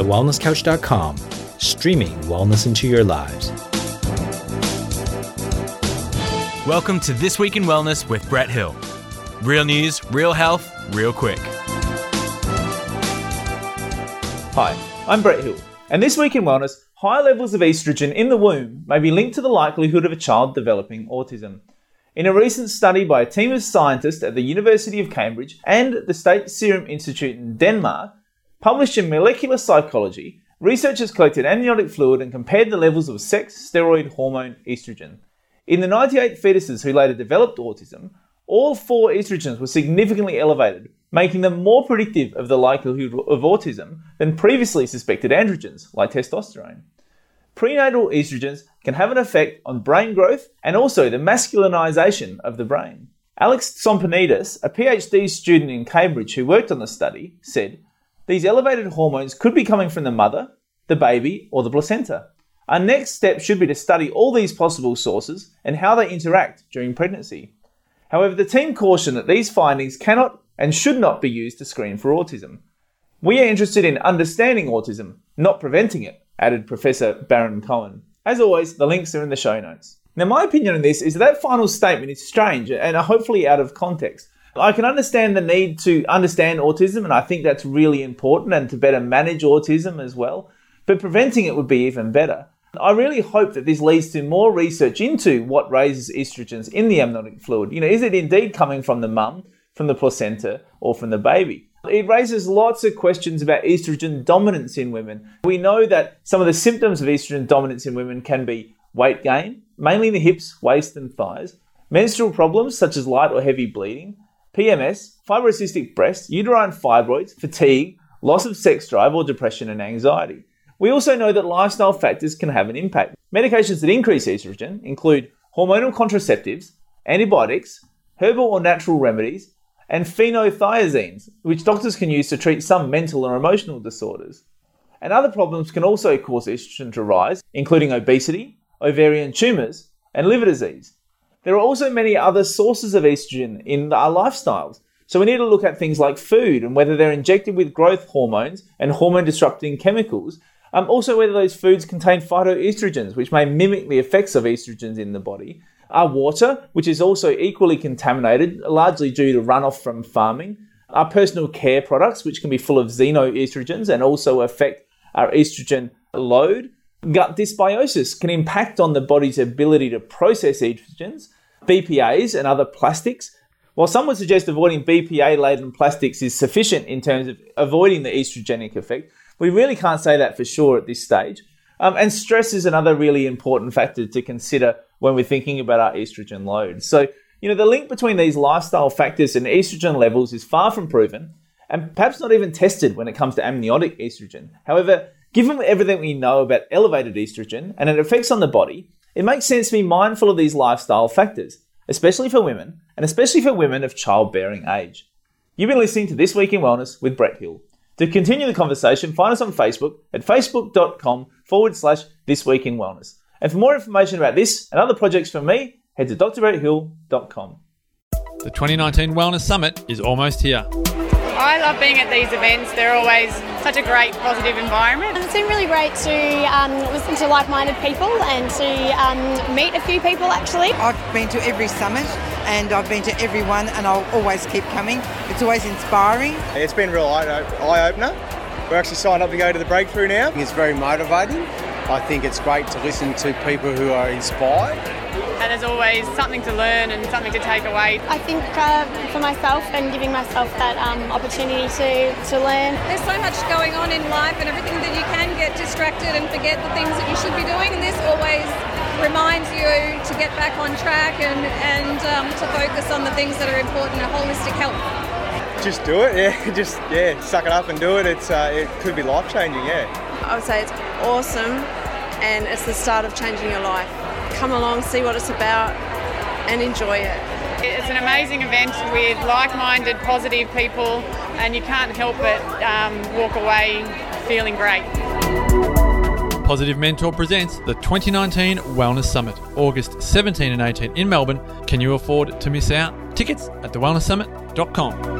thewellnesscouch.com, streaming wellness into your lives. Welcome to This Week in Wellness with Brett Hill. Real news, real health, real quick. Hi, I'm Brett Hill, and this week in wellness, high levels of estrogen in the womb may be linked to the likelihood of a child developing autism. In a recent study by a team of scientists at the University of Cambridge and the State Serum Institute in Denmark, published in Molecular Psychology, researchers collected amniotic fluid and compared the levels of sex steroid hormone estrogen. In the 98 fetuses who later developed autism, all four estrogens were significantly elevated, making them more predictive of the likelihood of autism than previously suspected androgens, like testosterone. Prenatal estrogens can have an effect on brain growth and also the masculinization of the brain. Alex Tsompanidis, a PhD student in Cambridge who worked on the study, said these elevated hormones could be coming from the mother, the baby, or the placenta. Our next step should be to study all these possible sources and how they interact during pregnancy. However, the team cautioned that these findings cannot and should not be used to screen for autism. We are interested in understanding autism, not preventing it, added Professor Baron Cohen. As always, the links are in the show notes. Now, my opinion on this is that, that final statement is strange and hopefully out of context. I can understand the need to understand autism, and I think that's really important and to better manage autism as well, but preventing it would be even better. I really hope that this leads to more research into what raises estrogens in the amniotic fluid. You know, is it indeed coming from the mum? from the placenta or from the baby. It raises lots of questions about estrogen dominance in women. We know that some of the symptoms of estrogen dominance in women can be weight gain, mainly in the hips, waist, and thighs, menstrual problems such as light or heavy bleeding, PMS, fibrocystic breast, uterine fibroids, fatigue, loss of sex drive, or depression and anxiety. We also know that lifestyle factors can have an impact. Medications that increase estrogen include hormonal contraceptives, antibiotics, herbal or natural remedies, and phenothiazines, which doctors can use to treat some mental or emotional disorders. And other problems can also cause estrogen to rise, including obesity, ovarian tumours, and liver disease. There are also many other sources of estrogen in our lifestyles, so we need to look at things like food and whether they're injected with growth hormones and hormone disrupting chemicals. Um, also, whether those foods contain phytoestrogens, which may mimic the effects of estrogens in the body, our water, which is also equally contaminated, largely due to runoff from farming. Our personal care products, which can be full of xenoestrogens and also affect our estrogen load. Gut dysbiosis can impact on the body's ability to process estrogens. BPAs and other plastics. While some would suggest avoiding BPA laden plastics is sufficient in terms of avoiding the estrogenic effect, we really can't say that for sure at this stage. Um, and stress is another really important factor to consider when we're thinking about our estrogen load. So, you know, the link between these lifestyle factors and estrogen levels is far from proven and perhaps not even tested when it comes to amniotic estrogen. However, given everything we know about elevated estrogen and its effects on the body, it makes sense to be mindful of these lifestyle factors, especially for women and especially for women of childbearing age. You've been listening to This Week in Wellness with Brett Hill. To continue the conversation, find us on Facebook at facebook.com forward slash This Week in Wellness. And for more information about this and other projects from me, head to drbretthill.com. The 2019 Wellness Summit is almost here. I love being at these events. They're always such a great, positive environment. It's been really great to um, listen to like minded people and to um, meet a few people actually. I've been to every summit and I've been to every one and I'll always keep coming. It's always inspiring. It's been a real eye opener. We're actually signed up to go to the breakthrough now. It's very motivating. I think it's great to listen to people who are inspired. And there's always something to learn and something to take away. I think uh, for myself and giving myself that um, opportunity to, to learn. There's so much going on in life and everything that you can get distracted and forget the things that you should be doing. And this always reminds you to get back on track and, and um, to focus on the things that are important, a holistic health just do it. Yeah, just yeah, suck it up and do it. It's uh, it could be life changing. Yeah. I would say it's awesome and it's the start of changing your life. Come along, see what it's about, and enjoy it. It's an amazing event with like minded, positive people, and you can't help but um, walk away feeling great. Positive Mentor presents the 2019 Wellness Summit, August 17 and 18 in Melbourne. Can you afford to miss out? Tickets at thewellnesssummit.com.